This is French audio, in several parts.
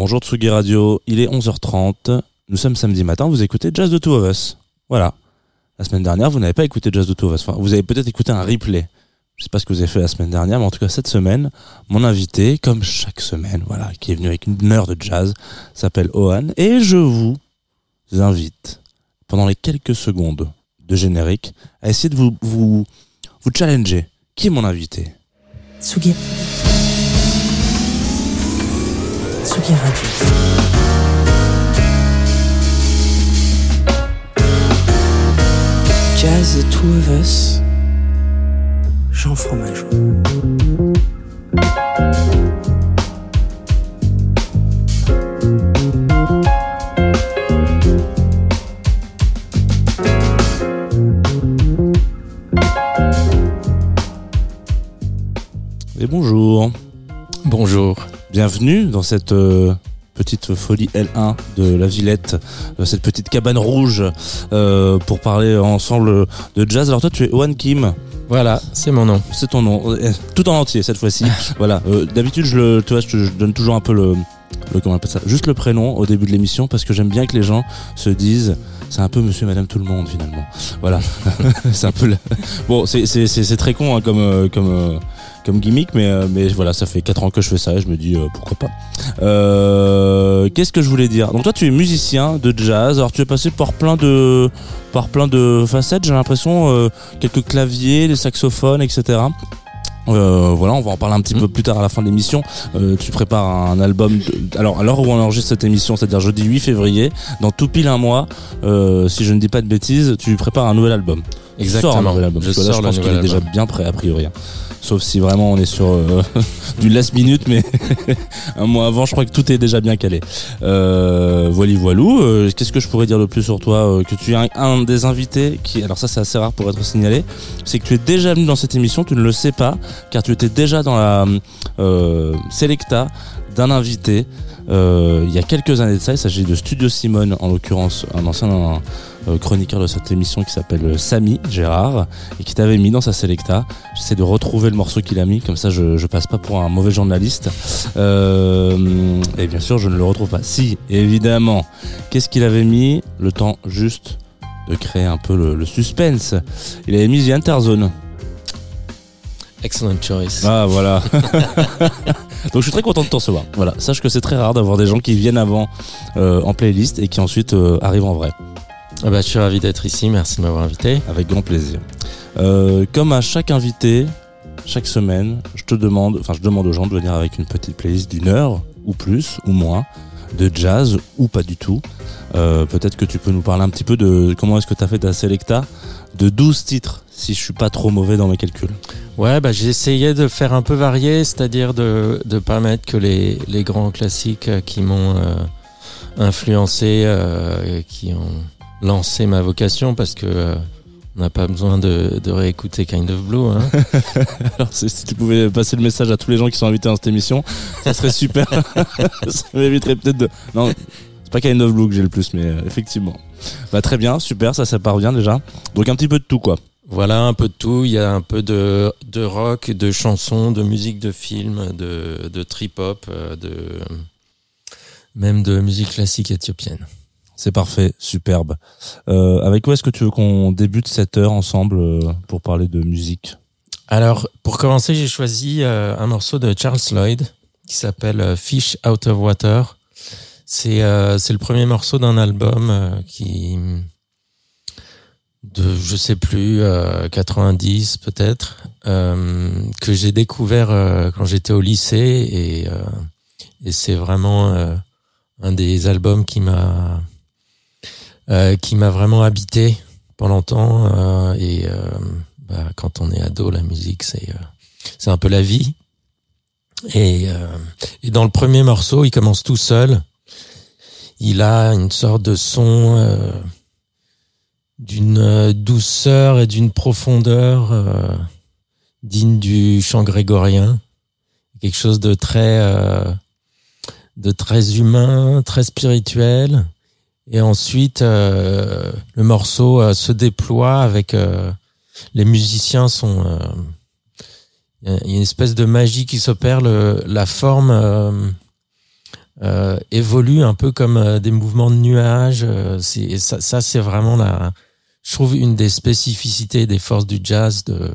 Bonjour Tsugi Radio, il est 11h30. Nous sommes samedi matin, vous écoutez Jazz de Two of Us. Voilà. La semaine dernière, vous n'avez pas écouté Jazz de Two of Us. Vous avez peut-être écouté un replay. Je sais pas ce que vous avez fait la semaine dernière, mais en tout cas cette semaine, mon invité, comme chaque semaine, voilà, qui est venu avec une heure de jazz, s'appelle Ohan, et je vous invite, pendant les quelques secondes de générique, à essayer de vous, vous, vous challenger. Qui est mon invité? Tsugi. Tsugi Radio. Jazz The Two of Us. Jean Fromageau. Et bonjour. Bonjour. Bienvenue dans cette euh, petite folie L1 de la Villette, euh, cette petite cabane rouge euh, pour parler ensemble de jazz. Alors toi tu es Owen Kim, Voilà, c'est mon nom. c'est ton nom, tout en entier cette fois-ci. voilà. Euh, D'habitude je le, tu vois, je, donne toujours un peu le, le comment on appelle ça, juste le prénom au début de l'émission parce que j'aime bien que les gens se disent. C'est un peu Monsieur, et Madame, tout le monde finalement. Voilà, c'est un peu. le- Bon, c'est très con hein, comme comme euh, comme gimmick, mais euh, mais voilà, ça fait quatre ans que je fais ça et je me dis euh, pourquoi pas. Euh, Qu'est-ce que je voulais dire? Donc toi, tu es musicien de jazz. Alors tu es passé par plein de par plein de facettes. J'ai l'impression euh, quelques claviers, des saxophones, etc. Euh, voilà, on va en parler un petit peu plus tard à la fin de l'émission. Euh, tu prépares un album. de- alors, à l'heure où on enregistre cette émission, c'est-à-dire jeudi 8 février, dans tout pile un mois, euh, si je ne dis pas de bêtises, tu prépares un nouvel album. Tu sors un Exactement. nouvel album. Je Parce que là, je pense qu'il est déjà bien prêt a priori. Sauf si vraiment on est sur euh, du last minute, mais un mois avant, je crois que tout est déjà bien calé. Euh, voili voilou. euh, Qu'est-ce que je pourrais dire de plus sur toi euh, Que tu es un, un des invités qui, alors ça c'est assez rare pour être signalé, c'est que tu es déjà venu dans cette émission. Tu ne le sais pas, car tu étais déjà dans la euh, Selecta d'un invité. euh, il y a quelques années de ça, il s'agit de Studio Simone, en l'occurrence un ancien euh, chroniqueur de cette émission qui s'appelle euh, Samy Gérard et qui t'avait mis dans sa Selecta. J'essaie de retrouver le morceau qu'il a mis, comme ça je, je passe pas pour un mauvais journaliste. Euh, et bien sûr, je ne le retrouve pas. Si, évidemment. Qu'est-ce qu'il avait mis? Le temps juste de créer un peu le, le suspense. Il avait mis The Interzone. Excellent choice. Ah voilà. Donc je suis très content de t'en recevoir. Voilà, sache que c'est très rare d'avoir des gens qui viennent avant euh, en playlist et qui ensuite euh, arrivent en vrai. Ah bah, je suis ravi d'être ici. Merci de m'avoir invité. Avec grand plaisir. Euh, comme à chaque invité, chaque semaine, je te demande, enfin je demande aux gens de venir avec une petite playlist d'une heure ou plus ou moins de jazz ou pas du tout. Euh, Peut-être que tu peux nous parler un petit peu de comment est-ce que tu as fait ta selecta de 12 titres, si je suis pas trop mauvais dans mes calculs. Ouais, bah, j'ai essayé de faire un peu varié, c'est-à-dire de ne pas mettre que les, les grands classiques euh, qui m'ont euh, influencé, euh, qui ont lancé ma vocation, parce que euh, on n'a pas besoin de, de réécouter Kind of Blue. Hein. Alors si tu pouvais passer le message à tous les gens qui sont invités dans cette émission, ça serait super. ça m'éviterait peut-être de... Non, c'est pas Kind of Blue que j'ai le plus, mais euh, effectivement. Bah très bien, super, ça ça part bien déjà. Donc un petit peu de tout quoi. Voilà, un peu de tout. Il y a un peu de, de rock, de chansons, de musique de film, de, de trip-hop, euh, de, même de musique classique éthiopienne. C'est parfait, superbe. Euh, avec quoi est-ce que tu veux qu'on débute cette heure ensemble euh, pour parler de musique? Alors, pour commencer, j'ai choisi euh, un morceau de Charles Lloyd qui s'appelle euh, Fish Out of Water. C'est c'est le premier morceau d'un album qui de je sais plus euh, 90 peut-être que j'ai découvert quand j'étais au lycée et et c'est vraiment un des albums qui m'a euh, qui m'a vraiment habité pendant longtemps euh, et euh, bah, quand on est ado, la musique c'est euh, c'est un peu la vie. Et, et dans le premier morceau, il commence tout seul. Il a une sorte de son d'une douceur et d'une profondeur digne du chant grégorien. Quelque chose de très euh, de très humain, très spirituel. Et ensuite, euh, le morceau euh, se déploie avec euh, les musiciens sont il y a une espèce de magie qui s'opère la forme évoluent un peu comme des mouvements de nuages. C'est ça, ça c'est vraiment la, je trouve une des spécificités des forces du jazz de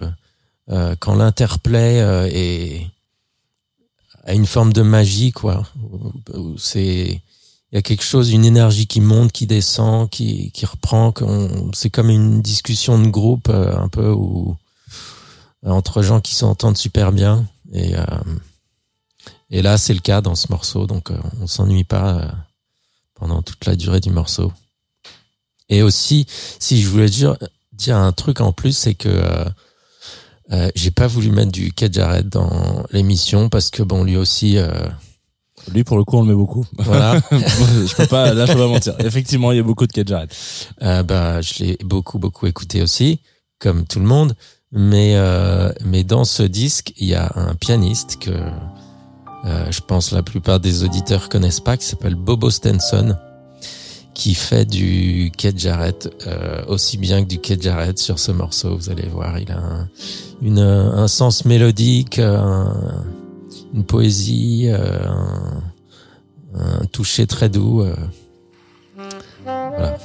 quand l'interplay est a une forme de magie quoi. C'est il y a quelque chose, une énergie qui monte, qui descend, qui qui reprend. C'est comme une discussion de groupe euh, un peu où entre gens qui s'entendent super bien et euh, et là c'est le cas dans ce morceau donc euh, on s'ennuie pas euh, pendant toute la durée du morceau et aussi si je voulais dire dire un truc en plus c'est que euh, euh, j'ai pas voulu mettre du Ked Jarrett dans l'émission parce que bon lui aussi euh, Lui, pour le coup, on le met beaucoup. voilà je peux pas, là, je peux pas mentir. Effectivement, il y a beaucoup de Kate Jarrett. Euh, bah, je l'ai beaucoup beaucoup écouté aussi, comme tout le monde. Mais euh, mais dans ce disque, il y a un pianiste que euh, je pense la plupart des auditeurs connaissent pas, qui s'appelle Bobo Stenson, qui fait du Kate Jarrett euh, aussi bien que du Kate Jarrett sur ce morceau. Vous allez voir, il a un, une, un sens mélodique, un- une poésie, euh, un, un toucher très doux. euh. Voilà.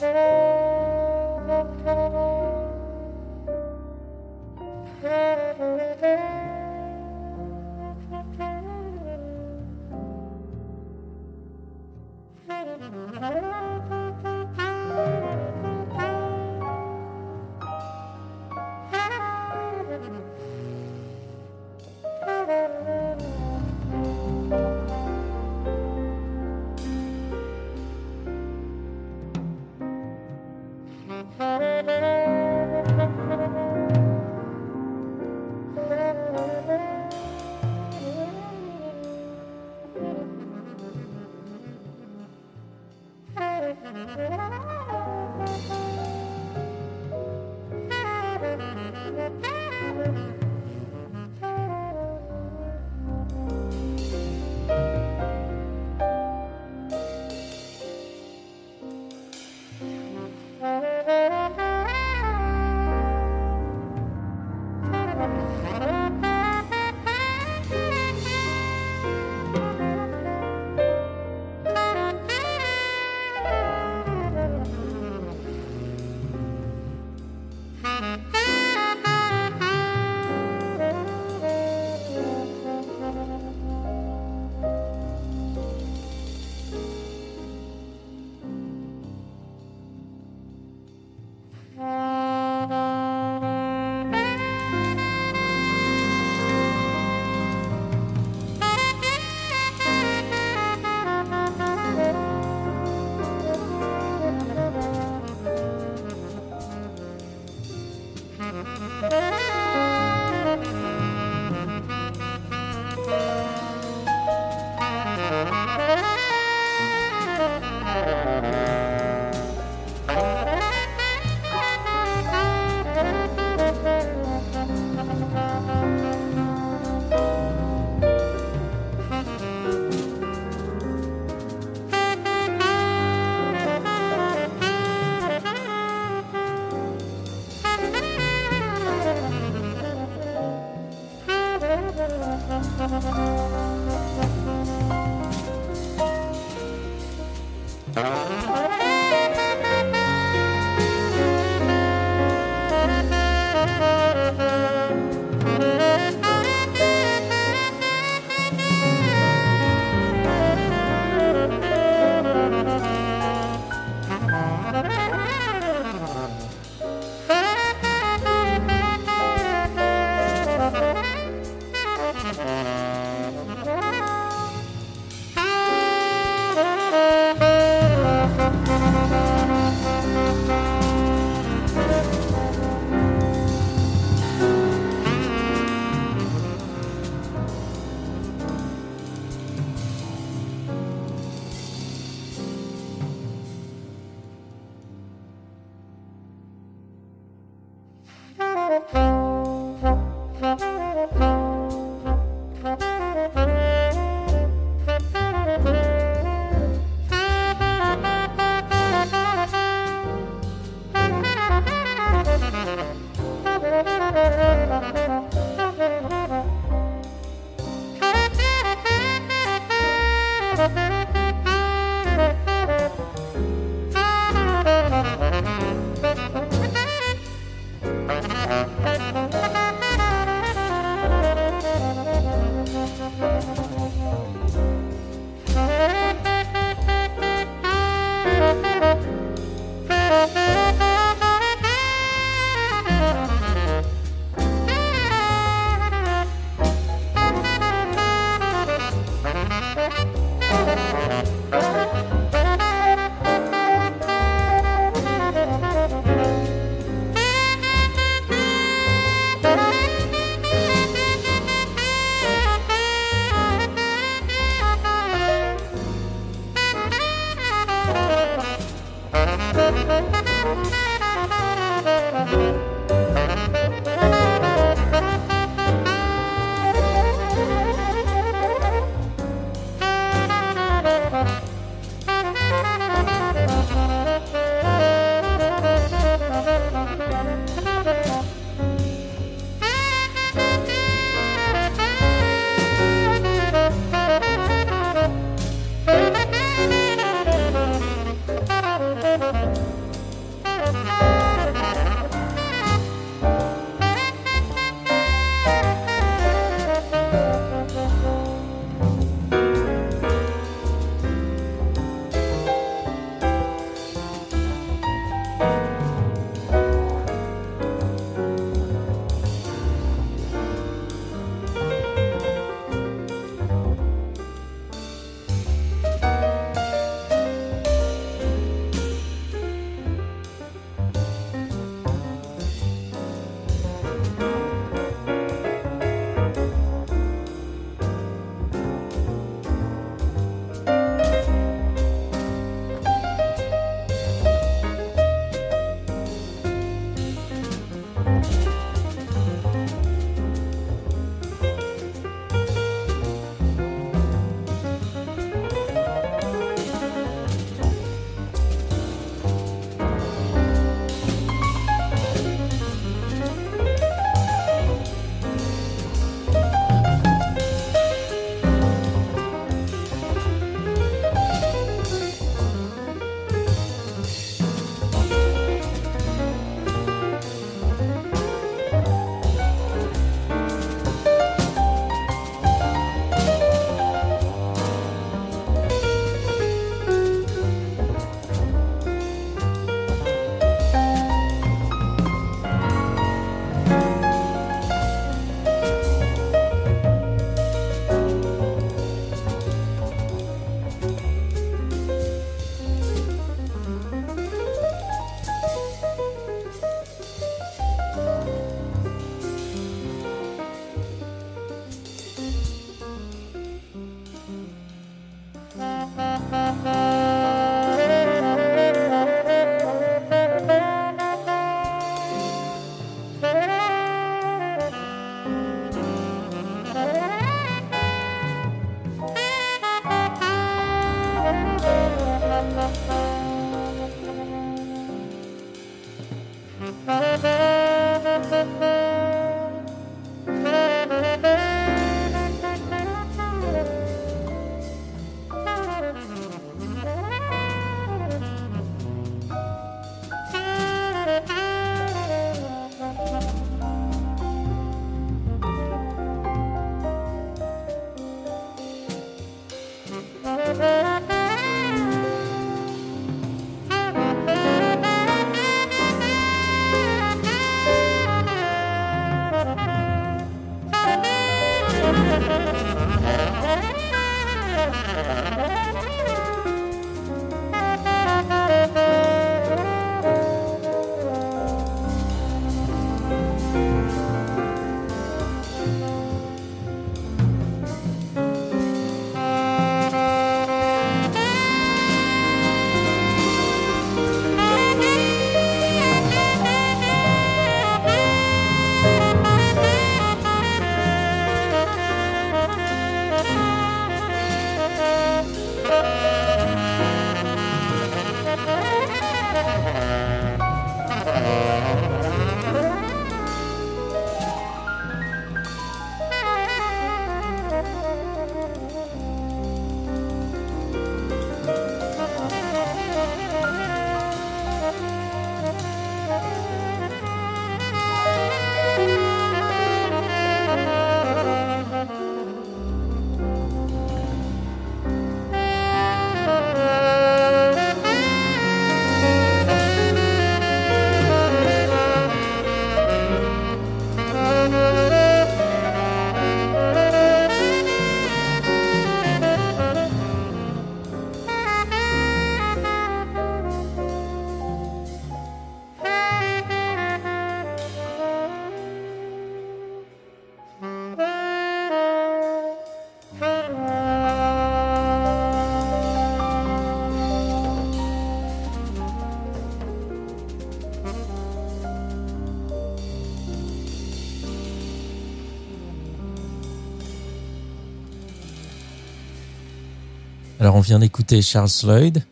Alors on vient d'écouter Charles Lloyd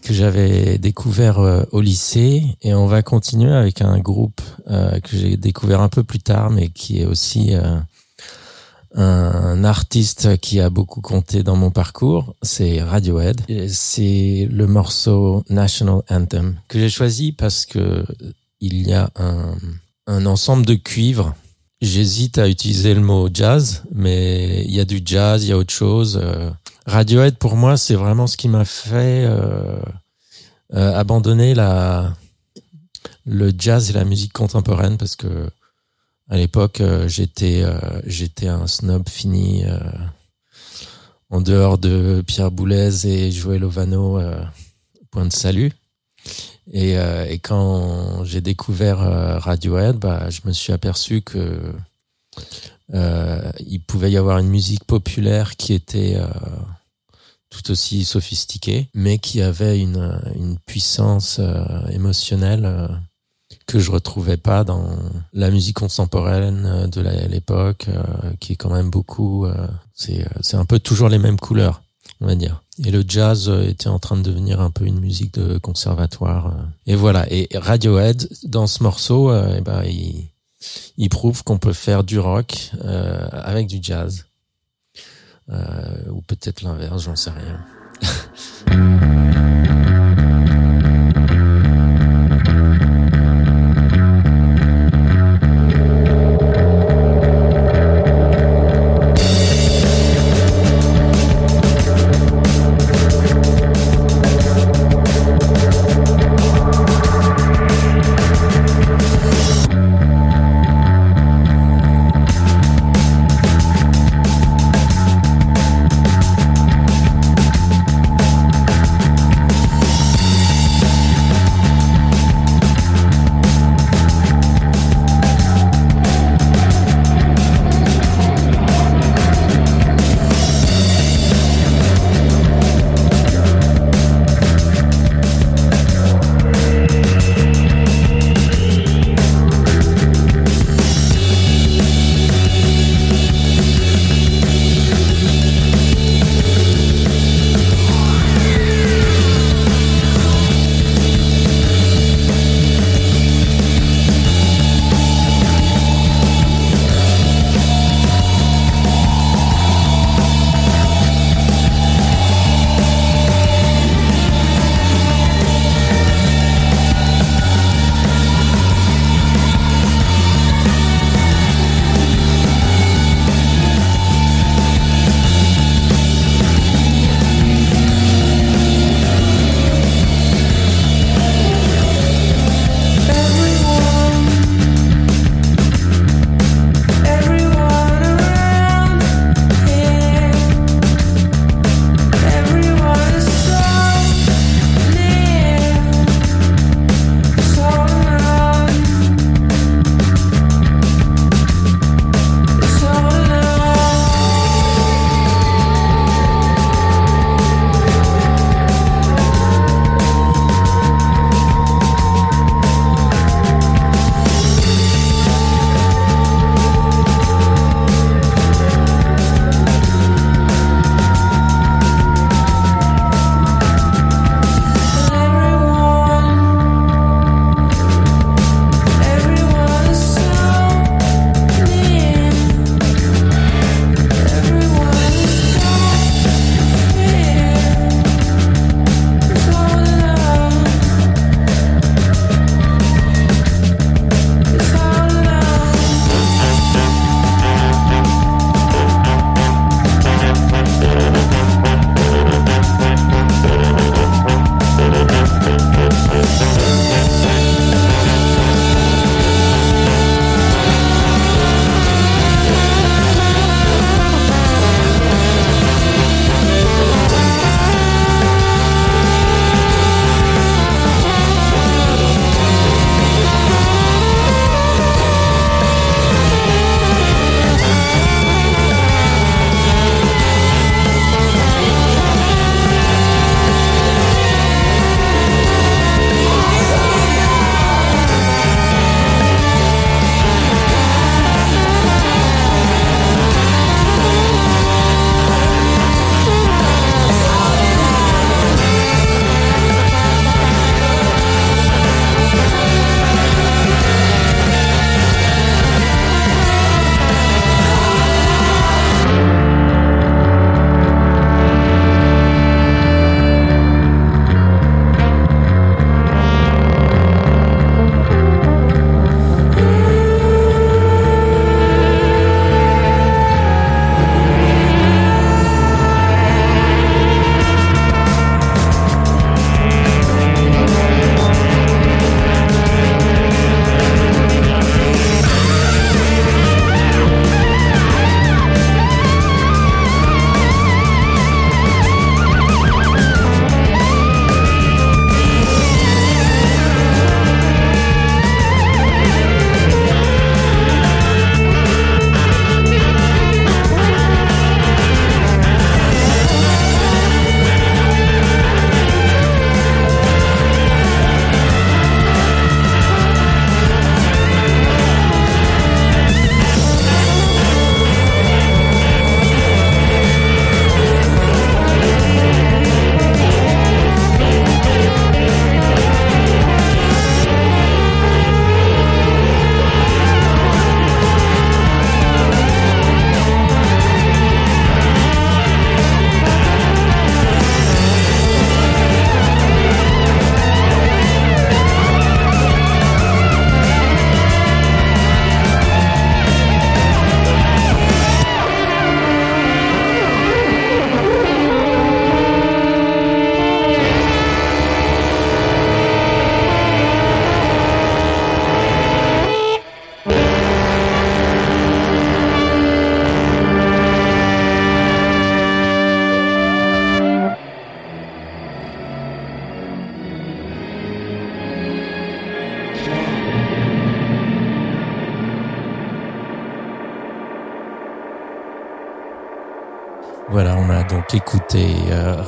que j'avais découvert euh, au lycée et on va continuer avec un groupe euh, que j'ai découvert un peu plus tard mais qui est aussi euh, un artiste qui a beaucoup compté dans mon parcours, c'est Radiohead. C'est le morceau National Anthem que j'ai choisi parce que il y a un, un ensemble de cuivres. J'hésite à utiliser le mot jazz, mais il y a du jazz, il y a autre chose. Radiohead pour moi, c'est vraiment ce qui m'a fait euh, euh, abandonner le jazz et la musique contemporaine parce que à l'époque, euh, j'étais euh, j'étais un snob fini euh, en dehors de Pierre Boulez et Joël Ovano, point de salut. Et, et quand j'ai découvert Radiohead, bah, je me suis aperçu que il pouvait y avoir une musique populaire qui était tout aussi sophistiquée, mais qui avait une, une puissance émotionnelle que je retrouvais pas dans la musique contemporaine euh, de l'époque, euh, qui est quand même beaucoup. Euh, c'est un peu toujours les mêmes couleurs, on va dire. Et le jazz était en train de devenir un peu une musique de conservatoire. Et voilà. Et Radiohead dans ce morceau, eh ben il, il prouve qu'on peut faire du rock avec du jazz, ou peut-être l'inverse, j'en sais rien.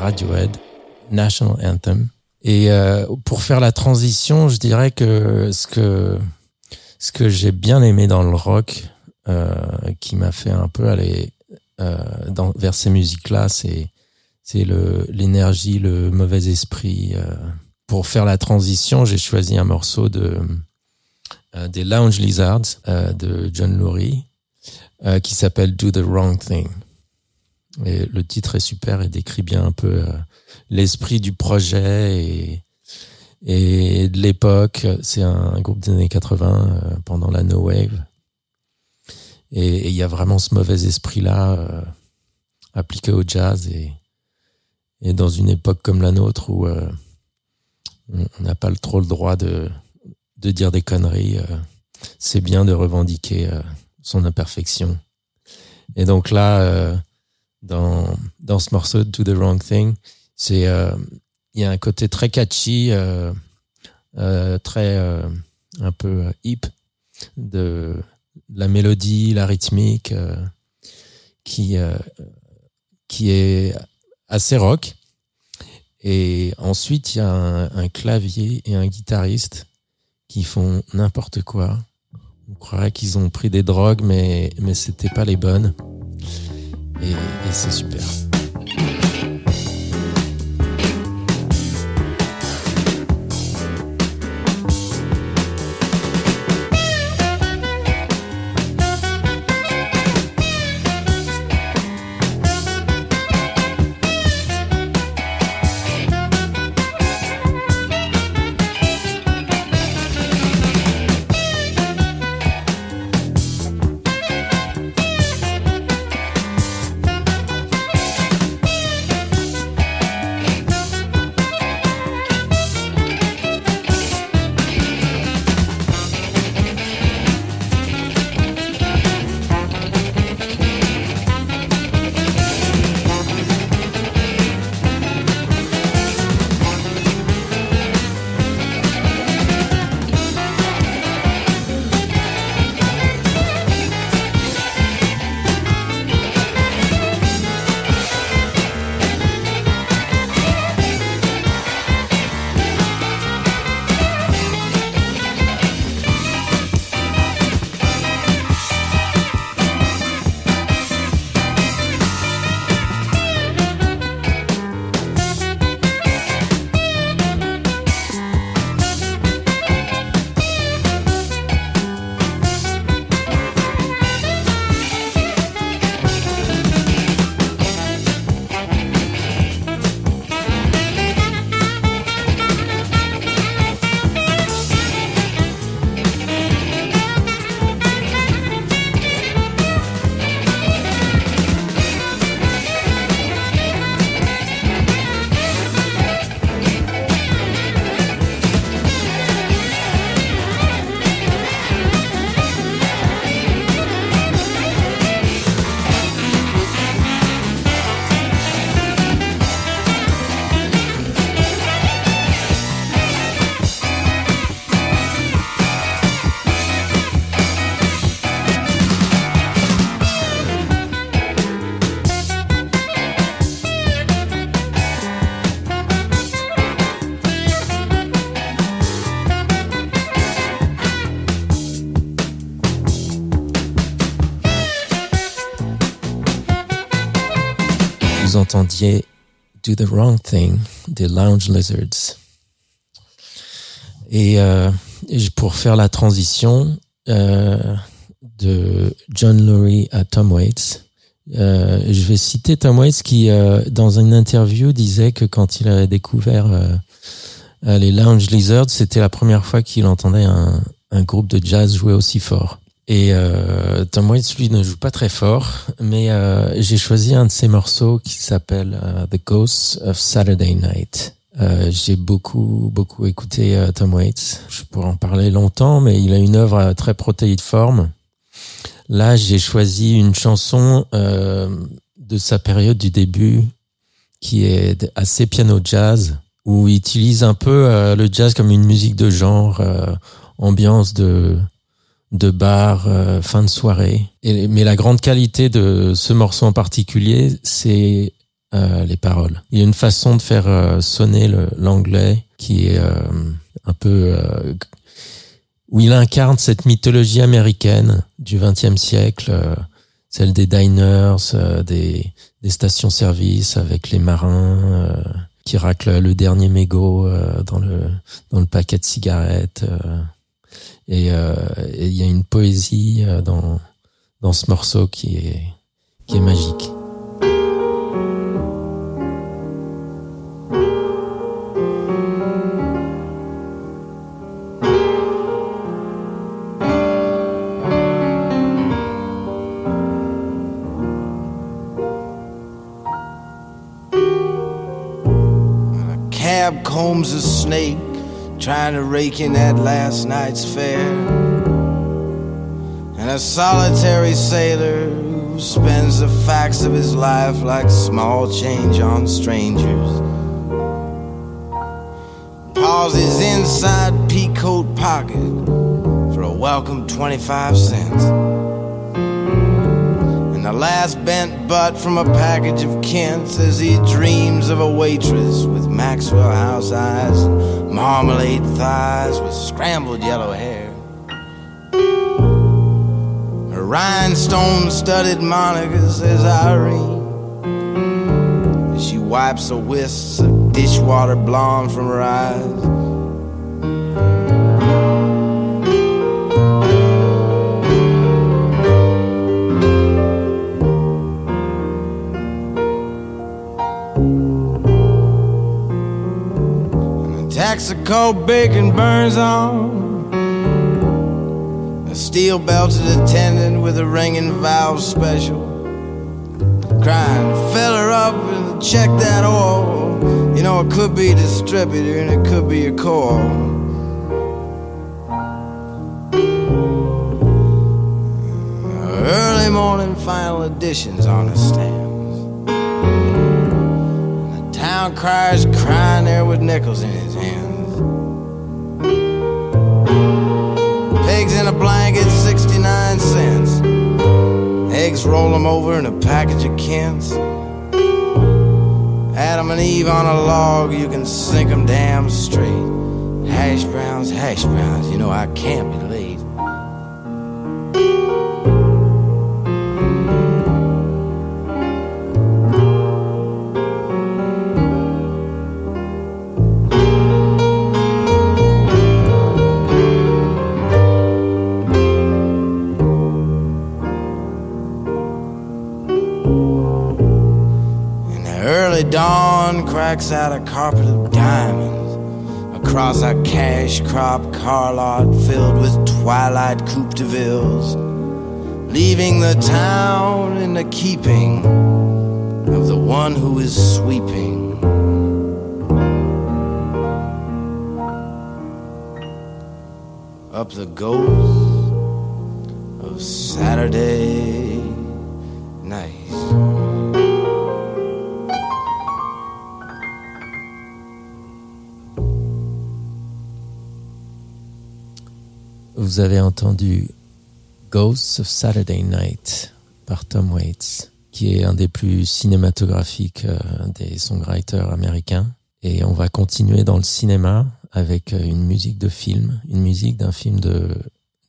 Radiohead, National Anthem. Et euh, pour faire la transition, je dirais que ce que ce que j'ai bien aimé dans le rock, euh, qui m'a fait un peu aller dans, vers ces musiques-là, c'est c'est le l'énergie, le mauvais esprit. pour faire la transition, j'ai choisi un morceau de des Lounge Lizards de John Lurie qui s'appelle Do the Wrong Thing. Et le titre est super et décrit bien un peu euh, l'esprit du projet et, et de l'époque. C'est un, groupe des années 80 euh, pendant la No Wave. Et il y a vraiment ce mauvais esprit-là euh, appliqué au jazz et, et dans une époque comme la nôtre où on n'a pas trop le droit de, de dire des conneries, c'est bien de revendiquer son imperfection. Et donc là, dans, dans ce morceau Do the Wrong Thing. C'est euh, il y a un côté très catchy, euh, euh, très un peu hip de, la mélodie, la rythmique qui qui est assez rock. Et ensuite, il y a un, un, clavier et un guitariste qui font n'importe quoi. On croirait qu'ils ont pris des drogues, mais mais c'était pas les bonnes et, c'est super. The Wrong Thing des Lounge Lizards. Et, euh, pour faire la transition euh, de John Lurie à Tom Waits, euh, je vais citer Tom Waits qui, euh, dans une interview, disait que quand il avait découvert euh, les Lounge Lizards, c'était la première fois qu'il entendait un, un groupe de jazz jouer aussi fort. Et euh, Tom Waits, lui, ne joue pas très fort, mais euh, j'ai choisi un de ses morceaux qui s'appelle euh, The Ghosts of Saturday Night. Euh, j'ai beaucoup, beaucoup écouté euh, Tom Waits. Je pourrais en parler longtemps, mais il a une œuvre très protéiforme. Là, j'ai choisi une chanson de sa période du début qui est assez piano jazz, où il utilise un peu le jazz comme une musique de genre, ambiance de de bar, euh, fin de soirée. Mais la grande qualité de ce morceau en particulier, c'est euh, les paroles. Il y a une façon de faire euh, sonner l'anglais qui est un peu où il incarne cette mythologie américaine du XXe siècle, celle des diners, des, des stations-service avec les marins qui raclent le dernier mégot dans le dans le paquet de cigarettes. Euh, et il y a une poésie euh, dans, dans ce morceau qui est, qui est magique. cab combs a snake trying to rake in that last night's fare. And a solitary sailor who spends the facts of his life like small change on strangers. Pauses inside peacoat pocket for a welcome 25 cents. The last bent butt from a package of Kents as he dreams of a waitress with Maxwell House eyes and marmalade thighs with scrambled yellow hair. Her rhinestone studded moniker says Irene. She wipes a wisp of dishwater blonde from her eyes. Mexico bacon burns on. A steel belted attendant with a ringing valve special. Crying, fill her up and check that oil. You know, it could be distributor and it could be a core. Early morning final editions on the stands. And the town crier's crying there with nickels in his hand. Eggs in a blanket, 69 cents. Eggs, roll them over in a package of Kents. Adam and Eve on a log, you can sink them damn straight. Hash browns, hash browns, you know I can't be late. cracks out a carpet of diamonds across a cash crop car lot filled with twilight coupe de villes, leaving the town in the keeping of the one who is sweeping. Up the ghost of Saturday vous avez entendu Ghosts of Saturday Night par Tom Waits, qui est un des plus cinématographiques euh, des songwriters américains. Et on va continuer dans le cinéma avec euh, une musique de film, une musique d'un film de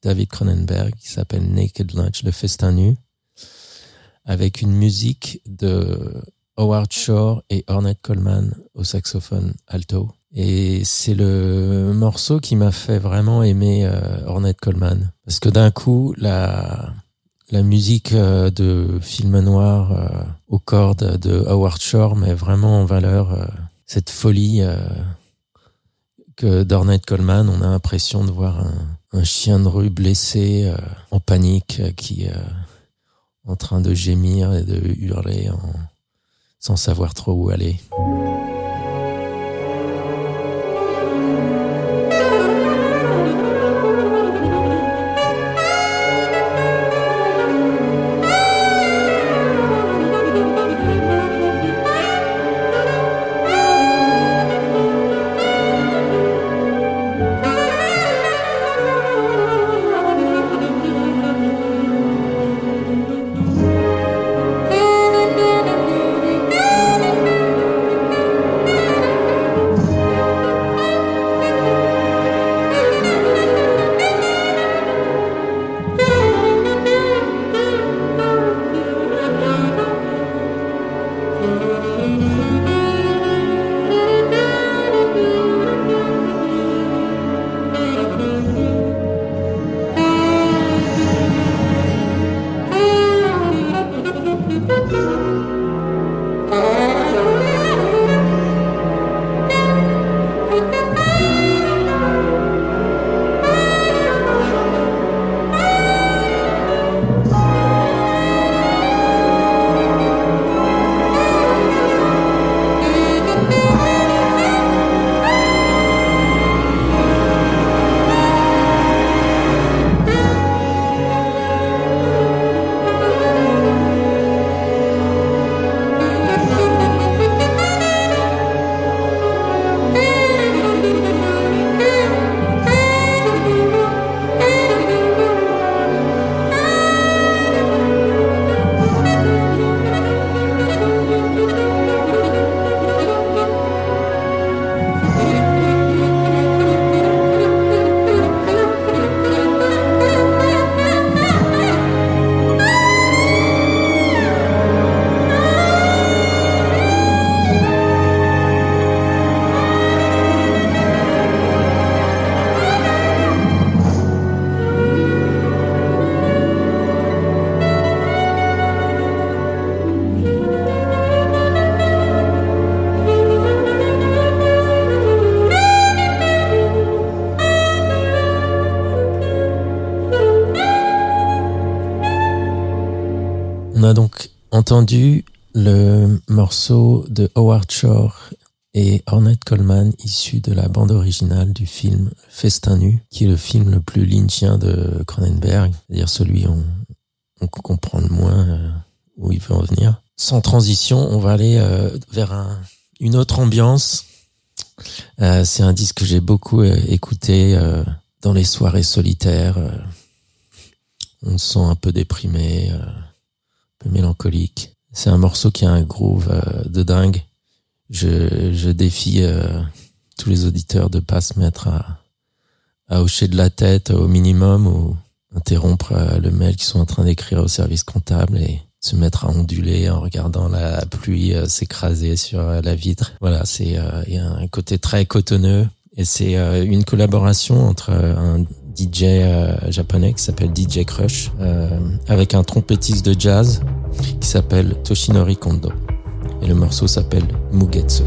David Cronenberg qui s'appelle Naked Lunch, le festin nu, avec une musique de Howard Shore et Ornette Coleman au saxophone alto. Et c'est le morceau qui m'a fait vraiment aimer euh, Ornette Coleman. Parce que d'un coup, la, la musique euh, de film noir euh, aux cordes de Howard Shore met vraiment en valeur euh, cette folie que d'Ornette Coleman. On a l'impression de voir un, un, chien de rue blessé, en panique, qui est en train de gémir et de hurler en, sans savoir trop où aller. Entendu le morceau de Howard Shore et Ornette Coleman issu de la bande originale du film Festin nu, qui est le film le plus lynchien de Cronenberg, c'est-à-dire celui où on, comprend le moins euh, où il veut en venir. Sans transition, on va aller euh, vers un, une autre ambiance. Euh, c'est un disque que j'ai beaucoup écouté dans les soirées solitaires. on se sent un peu déprimé, peu mélancolique. C'est un morceau qui a un groove de dingue je, je défie euh, tous les auditeurs de pas se mettre à, à hocher de la tête au minimum ou interrompre euh, le mail qu'ils sont en train d'écrire au service comptable et se mettre à onduler en regardant la pluie euh, s'écraser sur la vitre. Voilà, c'est il y a un côté très cotonneux et c'est une collaboration entre un DJ japonais qui s'appelle DJ Crush avec un trompettiste de jazz qui s'appelle Toshinori Kondo et le morceau s'appelle Mugetsu.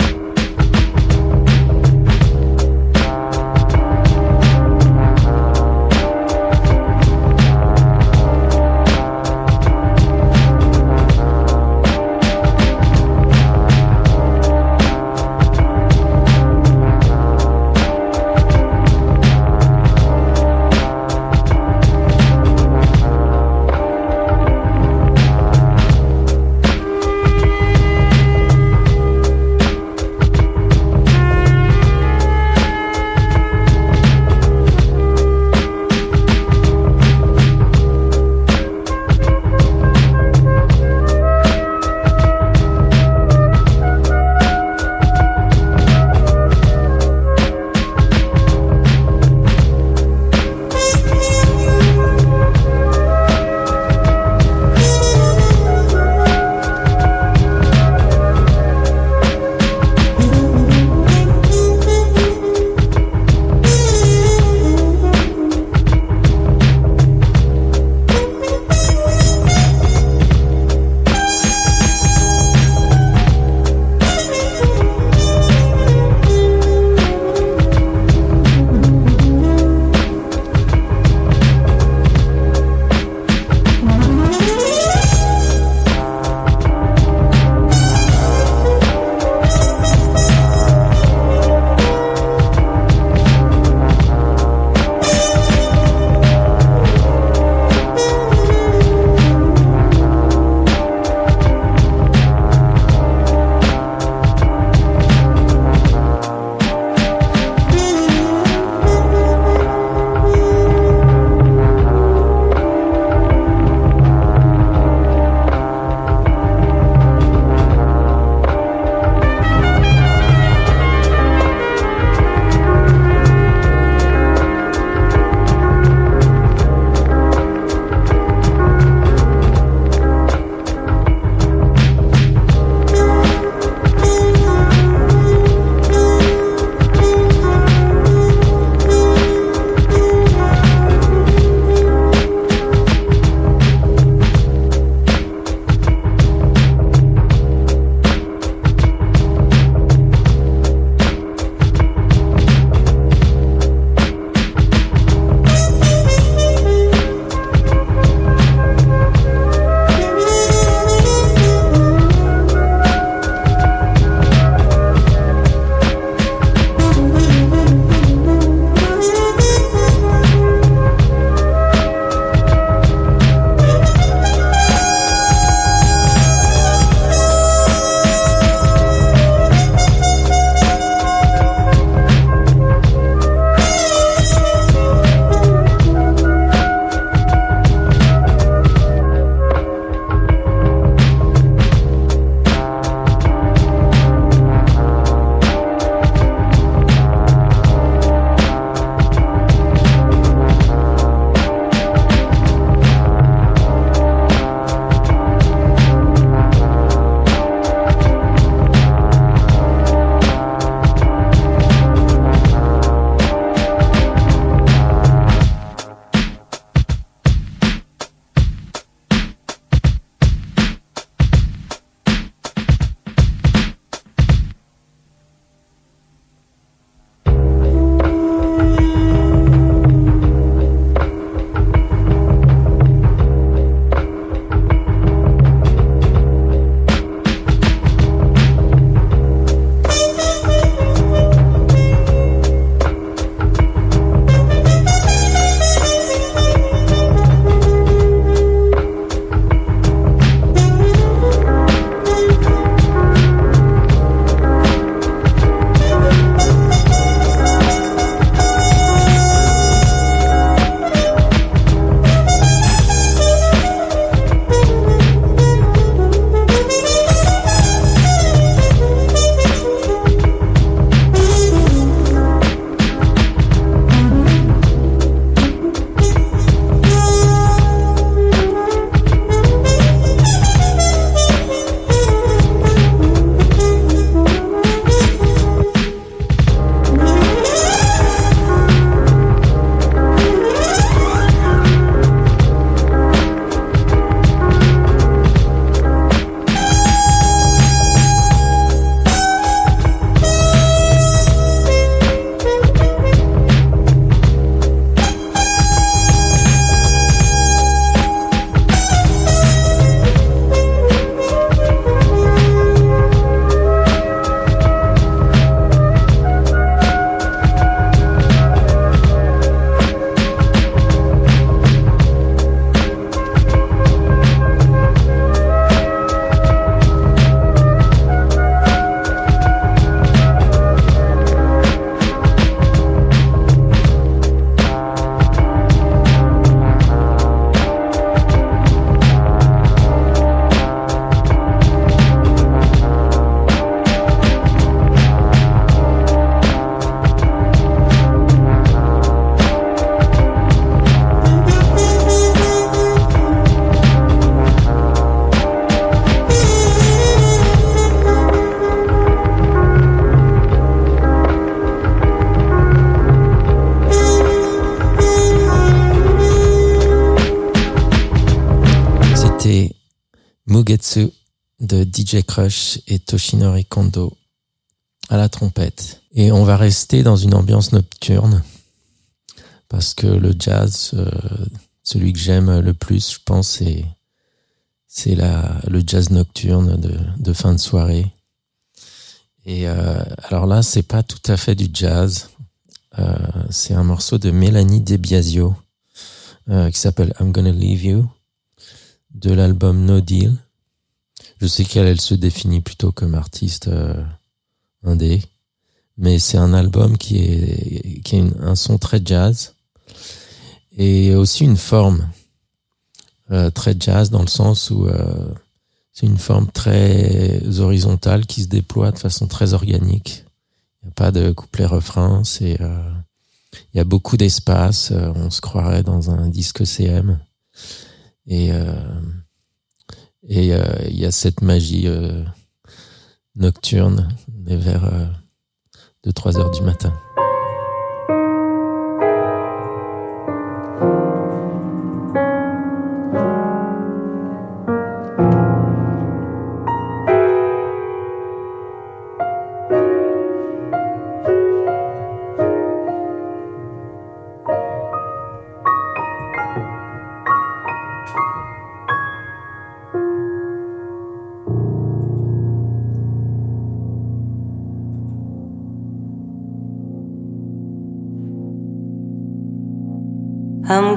Toshinori Kondo à la trompette. Et on va rester dans une ambiance nocturne parce que le jazz, euh, celui que j'aime le plus, je pense, c'est c'est le jazz nocturne de, fin de soirée. Et euh, alors là, c'est pas tout à fait du jazz. Euh, c'est un morceau de Mélanie Debiasio qui s'appelle I'm Gonna Leave You de l'album No Deal. Je sais qu'elle elle se définit plutôt comme artiste euh, indé, mais c'est un album qui est a un son très jazz et aussi une forme euh, très jazz dans le sens où euh, c'est une forme très horizontale qui se déploie de façon très organique. Il n'y a pas de couplet-refrain, il y a beaucoup d'espace. on se croirait dans un disque CM et euh, et euh, il y a cette magie euh, nocturne, mais vers euh, 2-3 heures du matin.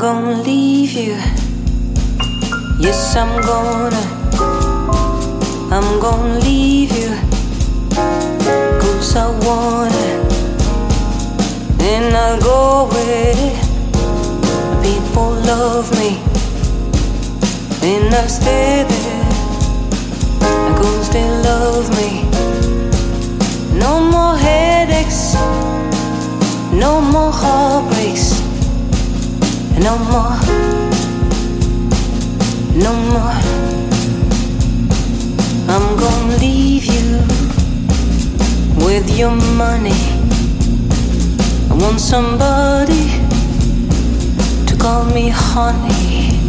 Gonna leave you. Yes, I'm gonna. I'm gonna leave you. Cause I wanna. And I'll go it. People love me. And I stay there. Cause they love me. No more headaches. No more heartbreaks. No more, no more. I'm gonna leave you with your money. I want somebody to call me honey.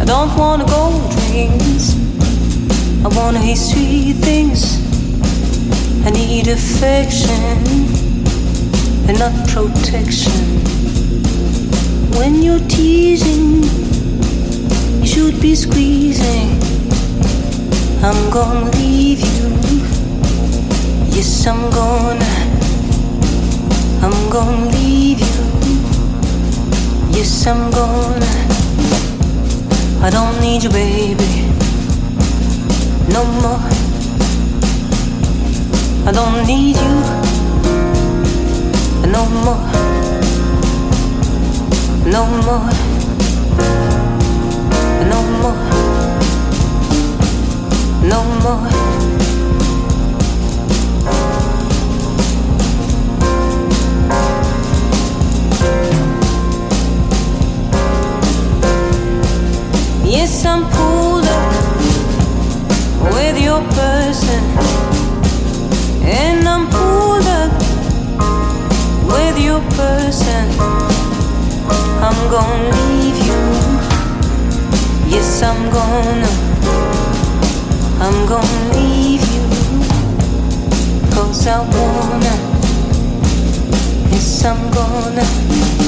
I don't wanna gold rings. I wanna hear sweet things. I need affection and not protection. When you're teasing, you should be squeezing. I'm gonna leave you. Yes, I'm gonna. I'm gonna leave you. Yes, I'm gonna. I don't need you, baby. No more. I don't need you. No more no more, no more, no more. Yes, I'm pulled up with your person, and I'm pulled up with your person. I'm gonna leave you. Yes, I'm gonna. I'm gonna leave you. Cause I wanna. Yes, I'm gonna.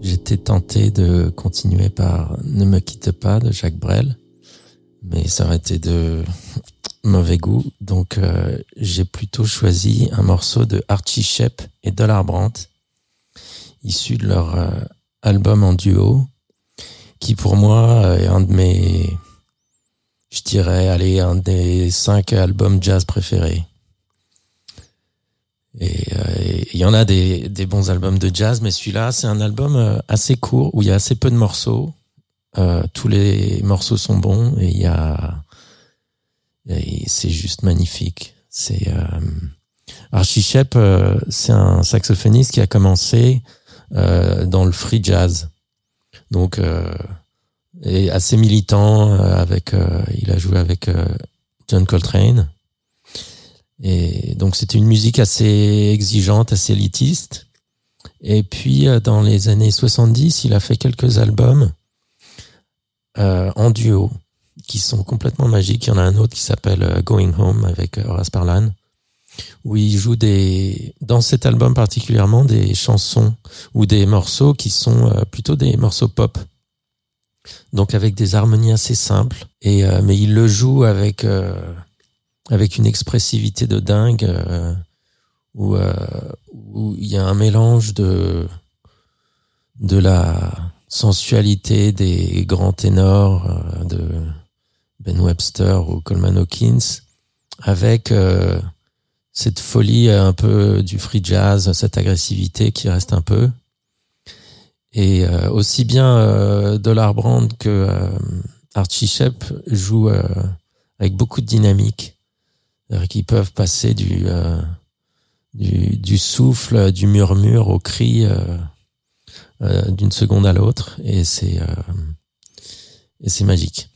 J'étais tenté de continuer par Ne me quitte pas de Jacques Brel, mais ça aurait été de mauvais goût. Donc euh, j'ai plutôt choisi un morceau de Archie Shepp et Dollar Brandt, issu de leur euh, album en duo, qui pour moi est un de mes, je dirais, un des cinq albums jazz préférés. Et euh, il y en a des, des, bons albums de jazz, mais celui-là, c'est un album euh, assez court où il y a assez peu de morceaux. Euh, tous les morceaux sont bons et il y a, c'est juste magnifique. C'est euh, Archie Shep, euh, c'est un saxophoniste qui a commencé dans le free jazz, donc est assez militant. avec, il a joué avec John Coltrane et donc c'était une musique assez exigeante, assez élitiste. Et puis euh, dans les années 70, il a fait quelques albums euh, en duo qui sont complètement magiques. Il y en a un autre qui s'appelle euh, Going Home avec Horace Parlan où il joue des dans cet album particulièrement des chansons ou des morceaux qui sont plutôt des morceaux pop. Donc avec des harmonies assez simples et mais il le joue avec avec une expressivité de dingue euh, où euh, où il y a un mélange de de la sensualité des grands ténors euh, de Ben Webster ou Coleman Hawkins avec euh, cette folie un peu du free jazz, cette agressivité qui reste un peu. Et aussi bien Dollar Brand que Archie Shep jouent avec beaucoup de dynamique qui peuvent passer du, euh, du, souffle, du murmure au cri euh, euh, d'une seconde à l'autre, et c'est et c'est magique.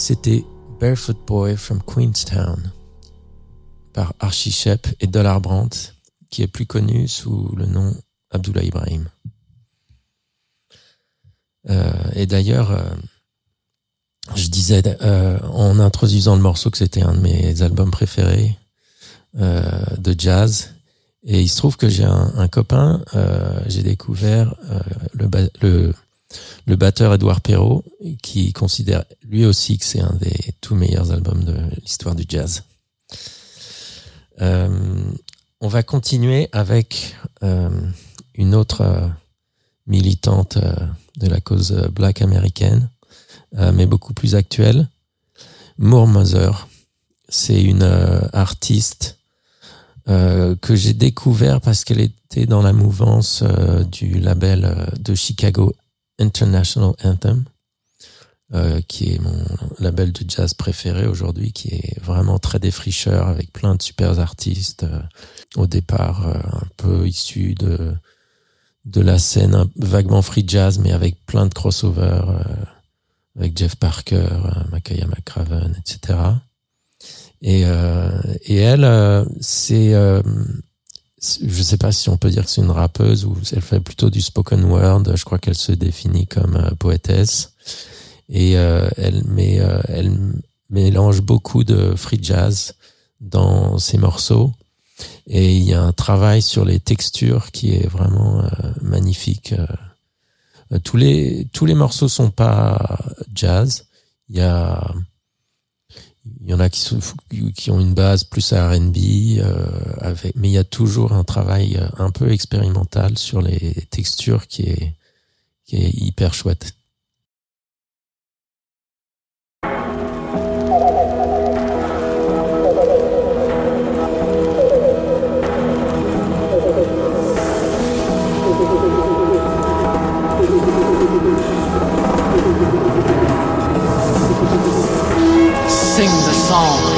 C'était Barefoot Boy from Queenstown par Archie Shep et Dollar Brandt, qui est plus connu sous le nom Abdullah Ibrahim. Euh, et d'ailleurs, euh, je disais euh, en introduisant le morceau que c'était un de mes albums préférés de jazz. Et il se trouve que j'ai un, copain, j'ai découvert le, le batteur Edouard Perrault, qui considère lui aussi que c'est un des tout meilleurs albums de l'histoire du jazz. Euh, on va continuer avec euh, une autre euh, militante de la cause black américaine, mais beaucoup plus actuelle, Moore Mother. C'est une artiste que j'ai découvert parce qu'elle était dans la mouvance du label de Chicago International Anthem, euh, qui est mon label de jazz préféré aujourd'hui, qui est vraiment très défricheur avec plein de super artistes. euh, au départ, euh, un peu issus de de la scène vaguement free jazz, mais avec plein de crossovers, euh, avec Jeff Parker, euh, Makaya McCraven, etc. Et, euh, et elle, euh, c'est, euh, je sais pas si on peut dire que c'est une rappeuse ou elle fait plutôt du spoken word. Je crois qu'elle se définit comme euh, poétesse. Et euh, elle, met, euh, elle mélange beaucoup de free jazz dans ses morceaux. Et il y a un travail sur les textures qui est vraiment magnifique. Tous les tous les morceaux sont pas jazz. Il y a il y en a qui, sont- qui ont une base plus à R&B, euh, mais il y a toujours un travail euh, un peu expérimental sur les textures qui est, qui est hyper chouette. Song.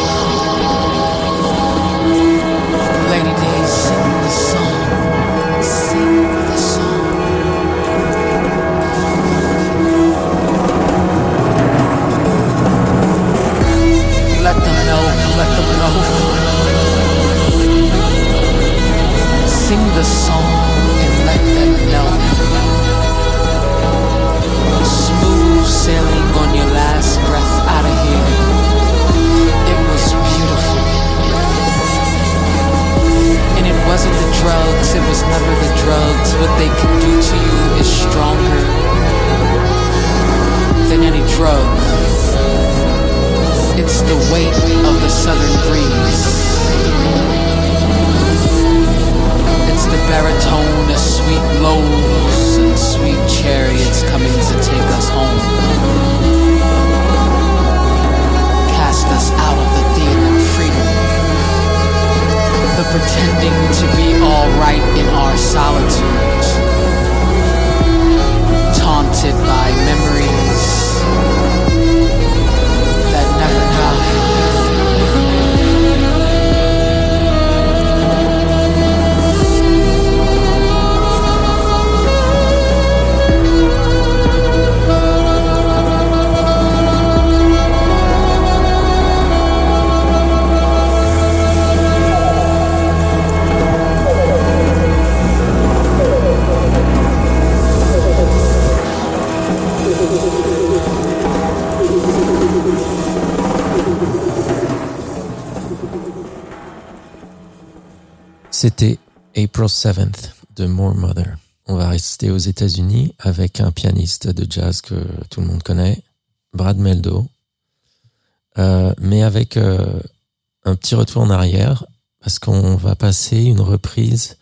C'était April 7th de More Mother. On va rester aux États-Unis avec un pianiste de jazz que tout le monde connaît, Brad Meldo, Euh, mais avec euh, un petit retour en arrière parce qu'on va passer une reprise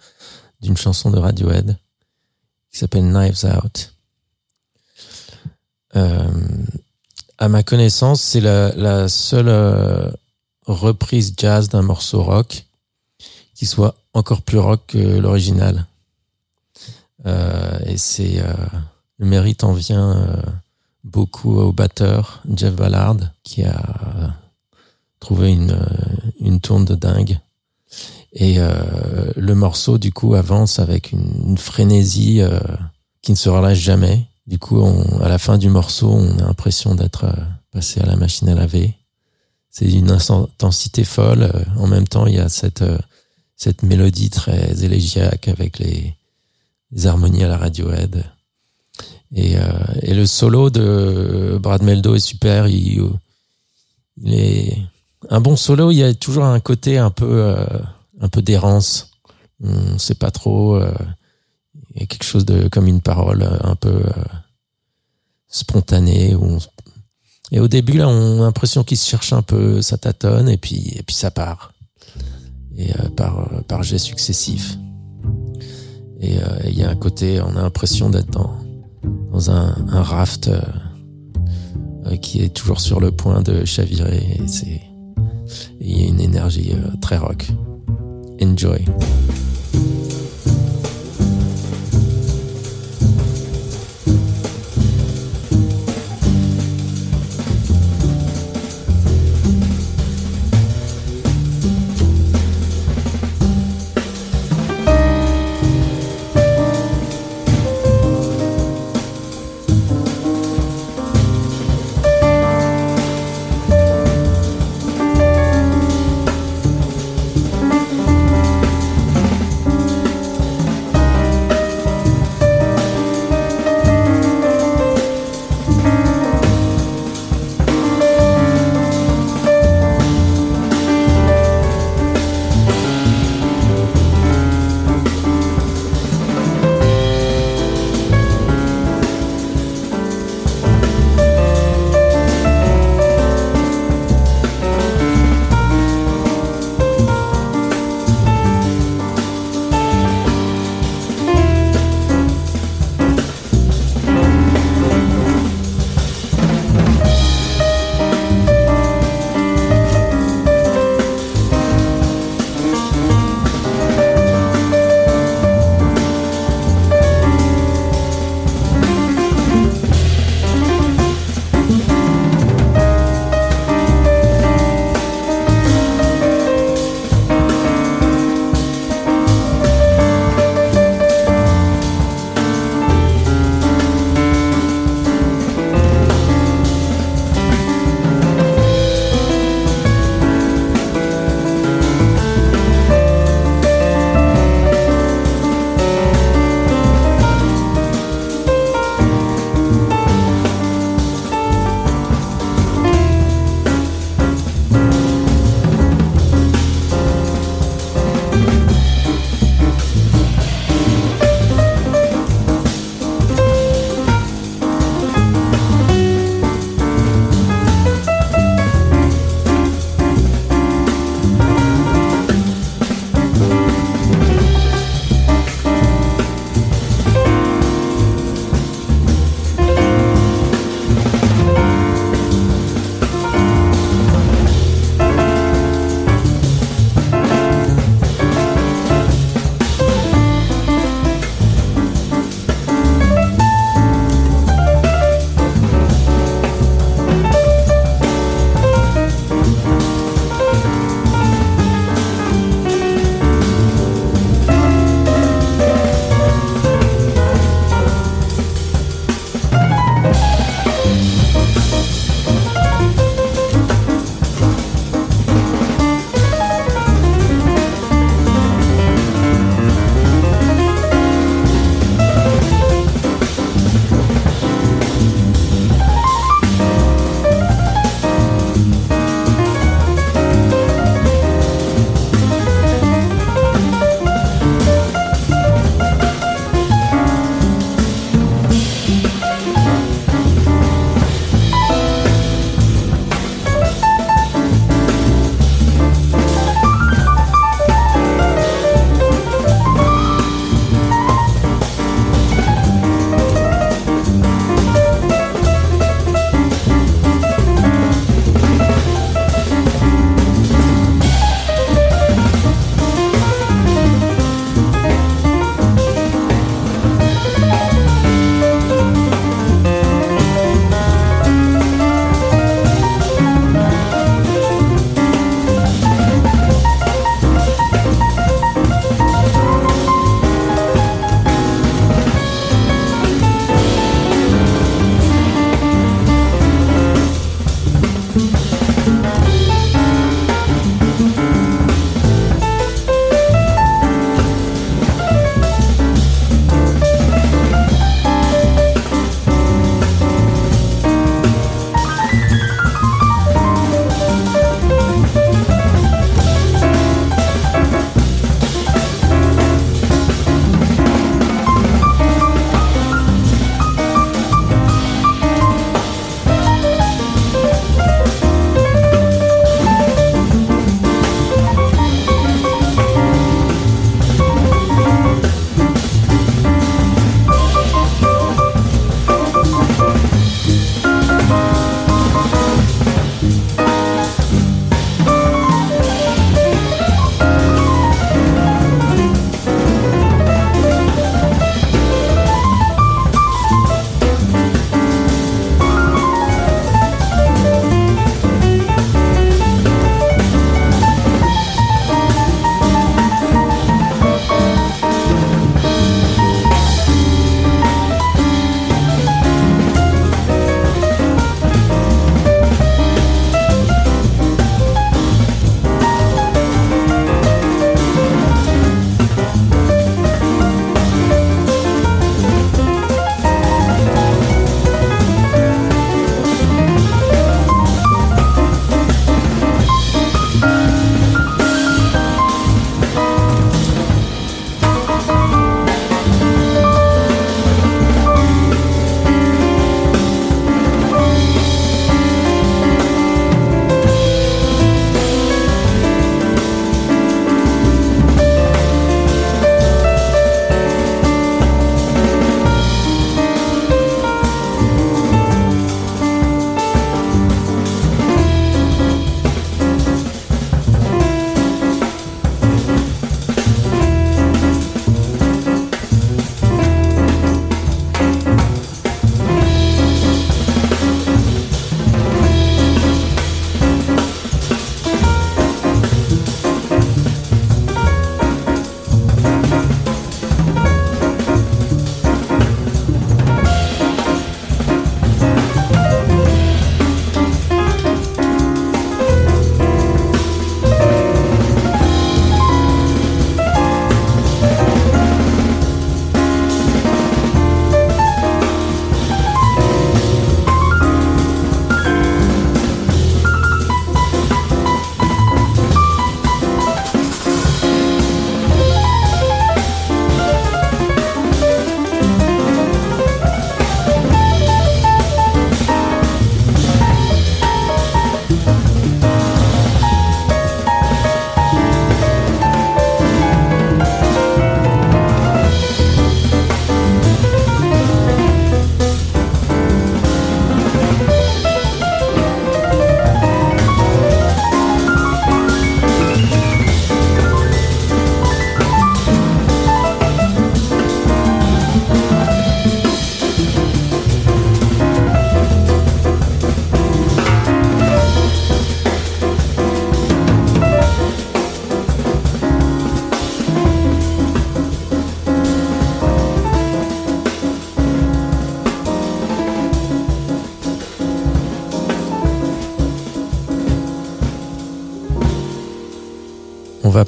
d'une chanson de Radiohead qui s'appelle Knives Out. Euh, à ma connaissance, c'est la, seule reprise jazz d'un morceau rock qui soit encore plus rock que l'original. Euh, et c'est euh, le mérite en vient euh, beaucoup au batteur Jeff Ballard qui a trouvé une une tourne de dingue. Et le morceau du coup avance avec une, une frénésie qui ne se relâche jamais. Du coup, à la fin du morceau, on a l'impression d'être passé à la machine à laver. C'est d'une intensité folle. En même temps, il y a cette cette mélodie très élégiaque avec les, harmonies à la Radiohead. Et, euh, et le solo de Brad Meldo est super. Il, est un bon solo. Il y a toujours un côté un peu euh, un peu d'errance. On sait pas trop. euh, il y a quelque chose de comme une parole un peu euh, spontanée. Et au début là, on a l'impression qu'il se cherche un peu, ça tâtonne et puis et puis ça part. Et euh, par euh, jets successifs. Et euh, il y a un côté, on a l'impression d'être dans dans un, raft euh, euh, qui est toujours sur le point de chavirer. Et c'est et il y a une énergie euh, très rock. Enjoy.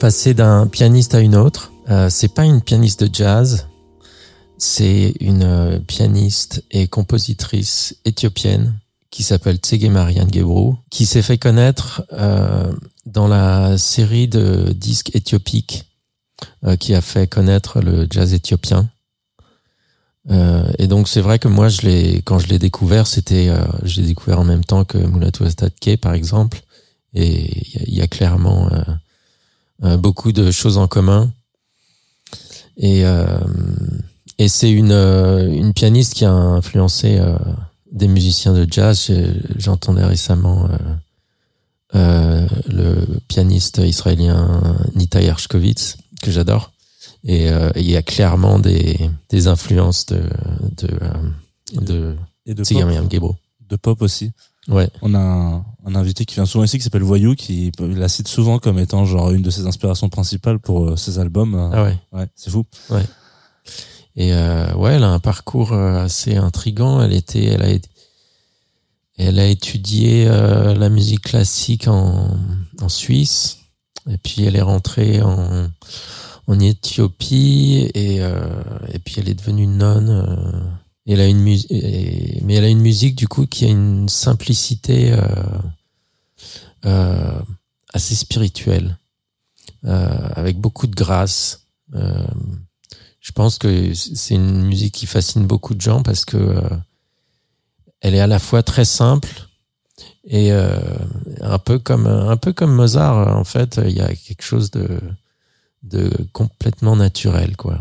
Passer d'un pianiste à une autre. Euh, c'est pas une pianiste de jazz, c'est une euh, pianiste et compositrice éthiopienne qui s'appelle Tsege Marianne Gebru, qui s'est fait connaître euh, dans la série de disques éthiopiques euh, qui a fait connaître le jazz éthiopien. Euh, et donc c'est vrai que moi je l'ai quand je l'ai découvert c'était euh, je l'ai découvert en même temps que Mulatu Astatke par exemple et il y y, a clairement beaucoup de choses en commun. Et euh, et c'est une euh, une pianiste qui a influencé euh, des musiciens de jazz. J'entendais récemment euh, euh, le pianiste israélien Nitai Hershkovitz que j'adore. Et euh, il y a clairement des, des influences de de euh, de Et pop, de pop aussi. Ouais. On a un, un invité qui vient souvent ici qui s'appelle Voyou qui la cite souvent comme étant genre une de ses inspirations principales pour euh, ses albums. Euh, Ah ouais. Ouais, c'est fou. Et euh, ouais, elle a un parcours euh, assez intrigant. Elle était, elle a, elle a étudié euh, la musique classique en, en Suisse. Et puis elle est rentrée en, en Éthiopie et, euh, et puis elle est devenue nonne. Et elle a une musique, mais elle a une musique du coup qui a une simplicité euh, euh, assez spirituelle, euh, avec beaucoup de grâce. Je pense que c'est une musique qui fascine beaucoup de gens parce que elle est à la fois très simple et euh, un peu comme un peu comme Mozart en fait il y a quelque chose de de complètement naturel quoi.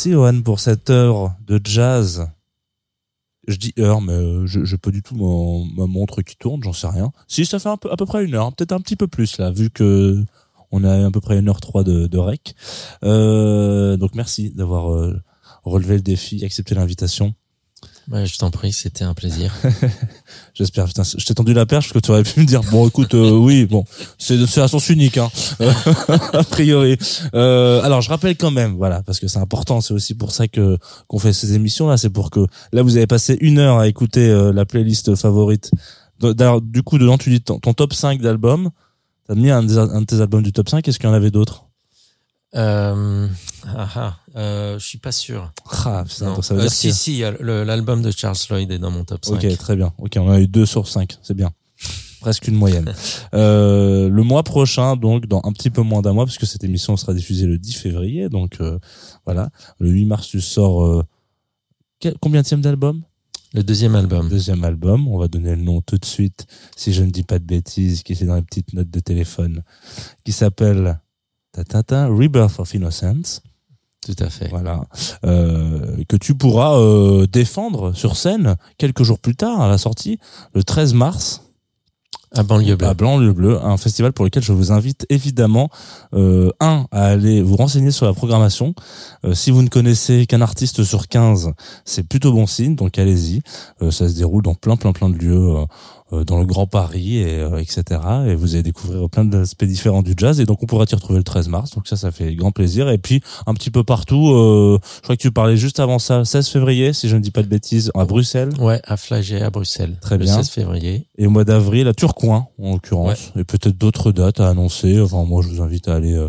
Merci Johan pour cette heure de jazz. Je dis heure, mais euh, je, je peux du tout ma montre qui tourne, j'en sais rien. Si ça fait un peu, à peu près une heure, peut-être un petit peu plus là, vu que on a à peu près une heure trois de, de rec. Euh, donc merci d'avoir euh, relevé le défi, accepté l'invitation. Je t'en prie, c'était un plaisir. J'espère. Putain, je t'ai tendu la perche parce que tu aurais pu me dire bon, écoute, euh, oui, bon, c'est c'est à sens unique, hein, a priori. Euh, alors, je rappelle quand même, voilà, parce que c'est important. C'est aussi pour ça que qu'on fait ces émissions là. C'est pour que là, vous avez passé une heure à écouter euh, la playlist favorite. D'ailleurs, du coup, dedans, tu dis ton, top 5 d'albums. T'as mis un, un de tes albums du top 5. Est-ce qu'il y en avait d'autres? Euh, ah, ah, euh, je suis pas sûr. Ah, Non. ça veut Euh, dire si, que- si, le- l'album de Charles Lloyd est dans mon top 5. Ok, très bien. Ok, on a eu 2 sur 5, c'est bien. Presque une moyenne. Euh, le mois prochain, donc dans un petit peu moins d'un mois, puisque cette émission sera diffusée le 10 février, donc euh, voilà. Le 8 mars, tu sors euh, quel, combien d'album? Le deuxième album. Deuxième album. On va donner le nom tout de suite, si je ne dis pas de bêtises, qui est dans les petites notes de téléphone, qui s'appelle ta, ta, ta, Rebirth of Innocence. Tout à fait. Voilà, euh, que tu pourras euh, défendre sur scène quelques jours plus tard à la sortie, le 13 mars, À banlieue bleue. à un festival pour lequel je vous invite évidemment, euh, un, à aller vous renseigner sur la programmation. Euh, si vous ne connaissez qu'un artiste sur 15, c'est plutôt bon signe, donc allez-y. Euh, ça se déroule dans plein, plein, plein de lieux. Euh, dans le Grand Paris et euh, etc et vous allez découvrir plein d'aspects différents du jazz et donc on pourra t'y retrouver le 13 mars donc ça ça fait grand plaisir et puis un petit peu partout euh, je crois que tu parlais juste avant ça 16 février si je ne dis pas de bêtises à Bruxelles Ouais, à Flagey, à Bruxelles. Très le bien. 16 février. et au mois d'avril à Turcoing en l'occurrence et peut-être d'autres dates à annoncer enfin moi je vous invite à aller euh,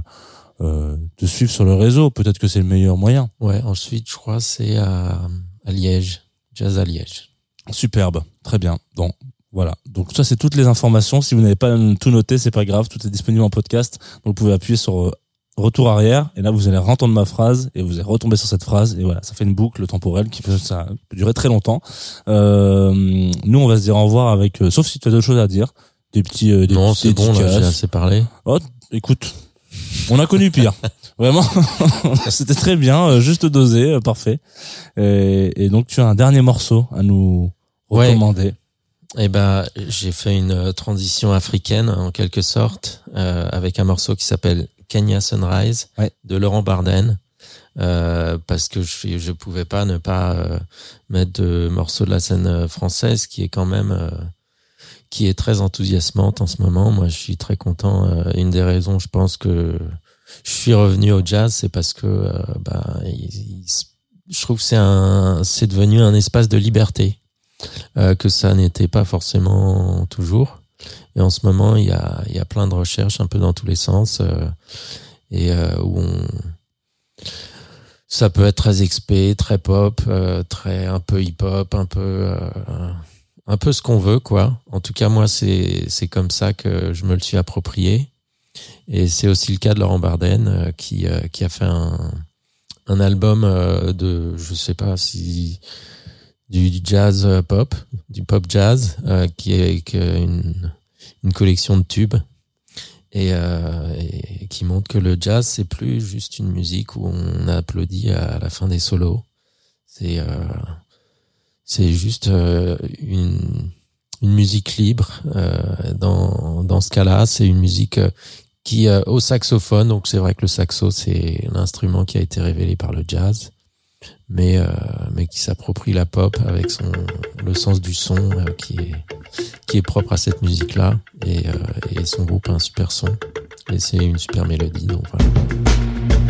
euh, te suivre sur le réseau peut-être que c'est le meilleur moyen Ouais, ensuite, je crois, c'est à, à Liège. Jazz à Liège. Superbe, très bien. Donc voilà. Donc ça c'est toutes les informations. Si vous n'avez pas tout noté, c'est pas grave, tout est disponible en podcast. Donc vous pouvez appuyer sur euh, retour arrière et là vous allez entendre ma phrase et vous allez retomber sur cette phrase et voilà, ça fait une boucle temporelle qui peut ça peut durer très longtemps. Euh, nous on va se dire au revoir avec euh, sauf si tu as d'autres choses à dire, des petits euh, des non, c'est bon, là, j'ai assez parlé. Oh, écoute, on a connu pire. Vraiment, c'était très bien, juste dosé, parfait. Et, et donc tu as un dernier morceau à nous Ouais. Eh ben, j'ai fait une euh, transition africaine en quelque sorte euh, avec un morceau qui s'appelle Kenya Sunrise Ouais. de Laurent Barden euh, parce que je je pouvais pas ne pas euh, mettre de morceau de la scène euh, française qui est quand même euh, qui est très enthousiasmante en ce moment. Moi, je suis très content. Euh, une des raisons, je pense que je suis revenu au jazz, c'est parce que bah, il- il se- je trouve que c'est un c'est devenu un espace de liberté euh, que ça n'était pas forcément toujours. Et en ce moment, il y a, y a plein de recherches un peu dans tous les sens euh, et euh, où on ça peut être très expé, très pop, très un peu hip-hop, un peu un peu ce qu'on veut quoi. En tout cas, moi c'est comme ça que je me le suis approprié. Et c'est aussi le cas de Laurent Barden qui qui a fait un un album de je sais pas si du, jazz euh, pop, du pop jazz, euh, qui est avec, une, une collection de tubes et, euh, et qui montre que le jazz c'est plus juste une musique où on applaudit à la fin des solos. C'est c'est juste une une musique libre. Dans dans ce cas-là, c'est une musique qui au saxophone. Donc c'est vrai que le saxo c'est l'instrument qui a été révélé par le jazz mais euh, mais qui s'approprie la pop avec son le sens du son euh, qui est qui est propre à cette musique là et, euh, et son groupe a un super son. Et c'est une super mélodie donc voilà